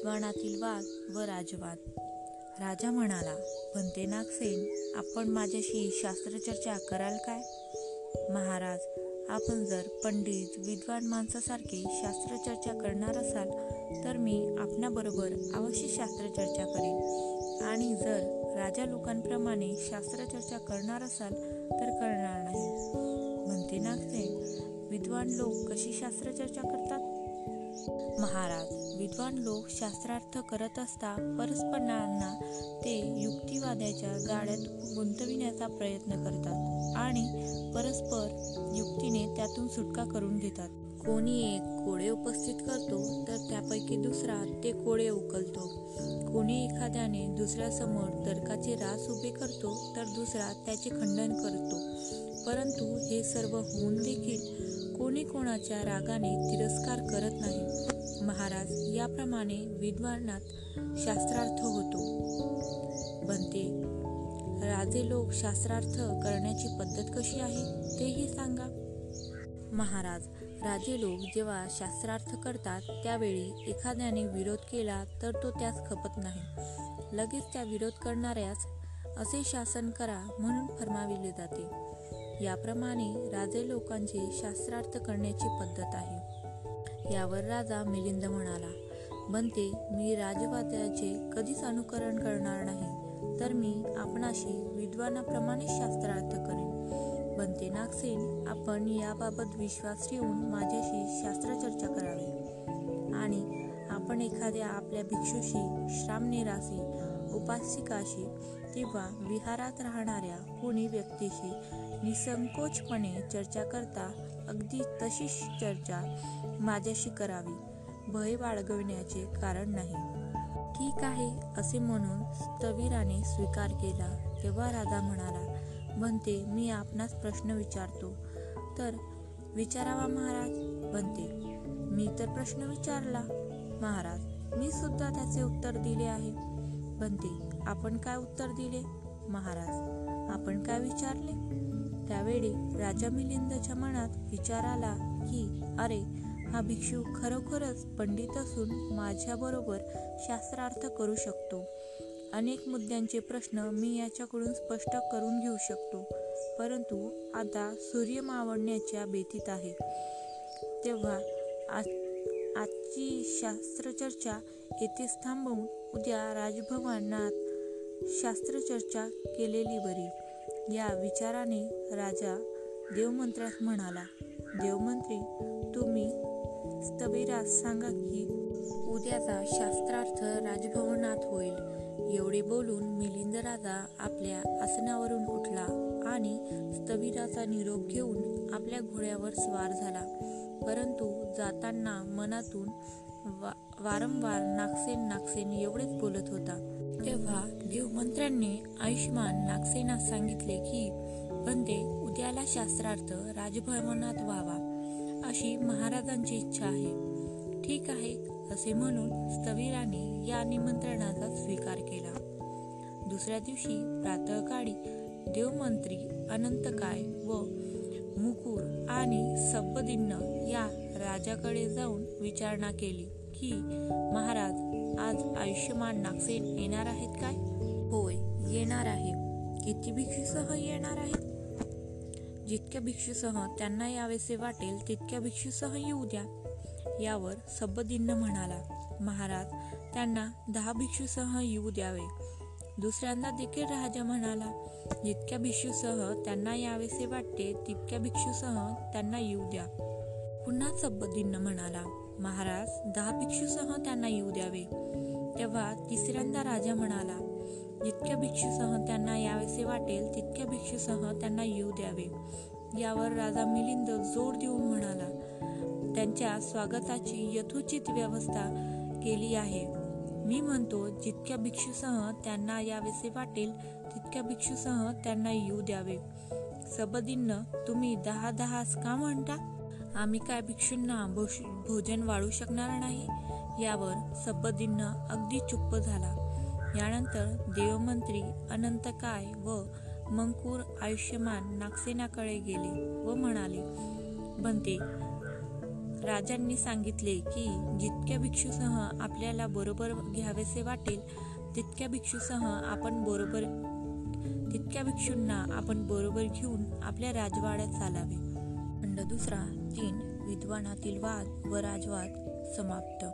विद्वानातील वाद व राजवाद राजा म्हणाला भंते नागसेन आपण माझ्याशी शास्त्रचर्चा कराल काय? महाराज आपण जर पंडित विद्वान माणसासारखे शास्त्रचर्चा करणार असाल तर मी आपणाबरोबर अवश्य शास्त्रचर्चा करेन. आणि जर राजा लोकांप्रमाणे शास्त्रचर्चा करणार असाल तर करणार नाही. म्हणते नागसेन. विद्वान लोक कशी शास्त्रचर्चा करतात? महाराज विद्वान लोक शास्त्रार्थ करत असता परस्परांना ते युक्तिवादाच्या गाड्यात गुंतविण्याचा प्रयत्न करतात आणि परस्पर युक्तीने त्यातून सुटका करून घेतात. कोणी एक कोडे उपस्थित करतो तर त्यापैकी दुसरा ते कोडे उकलतो. कोणी एखाद्याने दुसऱ्यासमोर तर्काचे रास उभे करतो तर दुसरा त्याचे खंडन करतो. परंतु हे सर्व होऊन देखील कोणी कोणाच्या रागाने तिरस्कार करत नाही. महाराज याप्रमाणे विद्वानात शास्त्रार्थ होतो. बनते. राजे लोक शास्त्रार्थ करण्याची पद्धत कशी आहे तेही सांगा. महाराज राजे लोक जेव्हा शास्त्रार्थ करतात त्यावेळी एखाद्याने विरोध केला तर तो त्यास खपत नाही. लगेच त्या विरोध करणाऱ्यास असे शासन करा म्हणून फरमाविले जाते. याप्रमाणे राजे लोकांचे शास्त्रार्थ करण्याची पद्धत आहे. यावर राजा मिलिंद म्हणाला बनते मी राजवाद्याचे कधीच अनुकरण करणार नाही. तर मी आपणाशी विद्वानाप्रमाणे शास्त्रार्थ करेन. बनते नागसेन आपण याबाबत विश्वास ठेवून माझ्याशी शास्त्रचर्चा करावी. आणि आपण एखाद्या आपल्या भिक्षूशी श्रामनेराशी उपासिकाशी किंवा विहारात राहणाऱ्या कोणी व्यक्तीशी निसंकोचपणे चर्चा करता अगदी तशीच चर्चा माझ्याशी करावी. भय बाळगविण्याचे कारण नाही. ठीक आहे असे म्हणून स्थविराने स्वीकार केला. तेव्हा राजा म्हणाला म्हणते मी आपणास प्रश्न विचारतो. तर विचारावा महाराज? बनते. मी तर प्रश्न विचारला. महाराज मी सुद्धा त्याचे उत्तर दिले आहे. बनते आपण काय उत्तर दिले? महाराज आपण काय विचारले? त्यावेळी राजा मिलिंदच्या मनात विचार आला की अरे हा भिक्षू खरोखरच पंडित असून माझ्याबरोबर शास्त्रार्थ करू शकतो. अनेक मुद्द्यांचे प्रश्न मी याच्याकडून स्पष्ट करून घेऊ शकतो. परंतु आता सूर्य मावळण्याच्या बेतीत आहे. तेव्हा आज आजची शास्त्रचर्चा येथेच थांबवून उद्या राजभवनात शास्त्रचर्चा केलेली बरी. या विचाराने राजा देवमंत्र्यास म्हणाला देवमंत्री तुम्ही स्तबीरास सांगा की उद्याचा शास्त्रार्थ राजभवनात होईल एवढे बोलून मिलिंद राजा आपल्या आसनावरून उठला आणि स्थविराचा निरोप घेऊन आपल्या घोड्यावर स्वार झाला. परंतु जाताना मनातून वा वारंवार नागसेन नागसेन एवढेच बोलत होता. मंत्र्यांनी आयुष्मान नागसेनास सांगितले की बंदे उद्याला शास्त्रार्थ राजभवनात व्हावा अशी महाराजांची इच्छा आहे. ठीक आहे असे म्हणून स्थविराने या निमंत्रणाचा स्वीकार केला. दुसऱ्या दिवशी प्रातःकाळी देवमंत्री अनंतकाय व मुकुर आणि सब्बदिन्न या राजाकडे जाऊन विचारणा केली की महाराज आज आयुष्यमान नागसेन येणार आहेत काय? किती भिक्षूसह येणार आहेत जितक्या भिक्षूसह त्यांना यावेसे वाटेल तितक्या भिक्षूसह येऊ द्या. यावर सबदिन्न म्हणाला महाराज त्यांना दहा भिक्षूसह येऊ द्यावे. दुसऱ्यांदा देखील राजा म्हणाला जितक्या भिक्षूसह त्यांना यावेसे वाटते तितक्या भिक्षूसह त्यांना येऊ द्या. पुन्हा सबदिन्न म्हणाला महाराज दहा भिक्षूसह त्यांना येऊ द्यावे. तेव्हा तिसऱ्यांदा राजा म्हणाला जितक्या भिक्षूसह त्यांना यावेसे वाटेल तितक्या भिक्षूसह त्यांना येऊ द्यावे. यावर राजा मिलिंद जोर देऊन म्हणाला त्यांच्या स्वागताची यथोचित व्यवस्था केली आहे. मी म्हणतो जितक्या भिक्षूसह त्यांना यावेसे वाटेल तितक्या भिक्षूसह त्यांना येऊ द्यावे. सबदींना तुम्ही दहा दहाच का म्हणता? आम्ही काय भिक्षूंना भोजन वाढू शकणार नाही? यावर सबदींना अगदी चुप्प झाला. यानंतर देवमंत्री अनंत काय व मंकूर आयुष्यमान नागसेनाकडे गेले व म्हणाले बनते. राजांनी सांगितले की जितक्या भिक्षूसह आपल्याला बरोबर घ्यावेसे वाटेल तितक्या भिक्षूसह आपण बरोबर तितक्या भिक्षूंना आपण बरोबर घेऊन आपल्या राजवाड्यात चालावे. खंड दुसरा तीन विद्वानातील वाद व राजवाद समाप्त.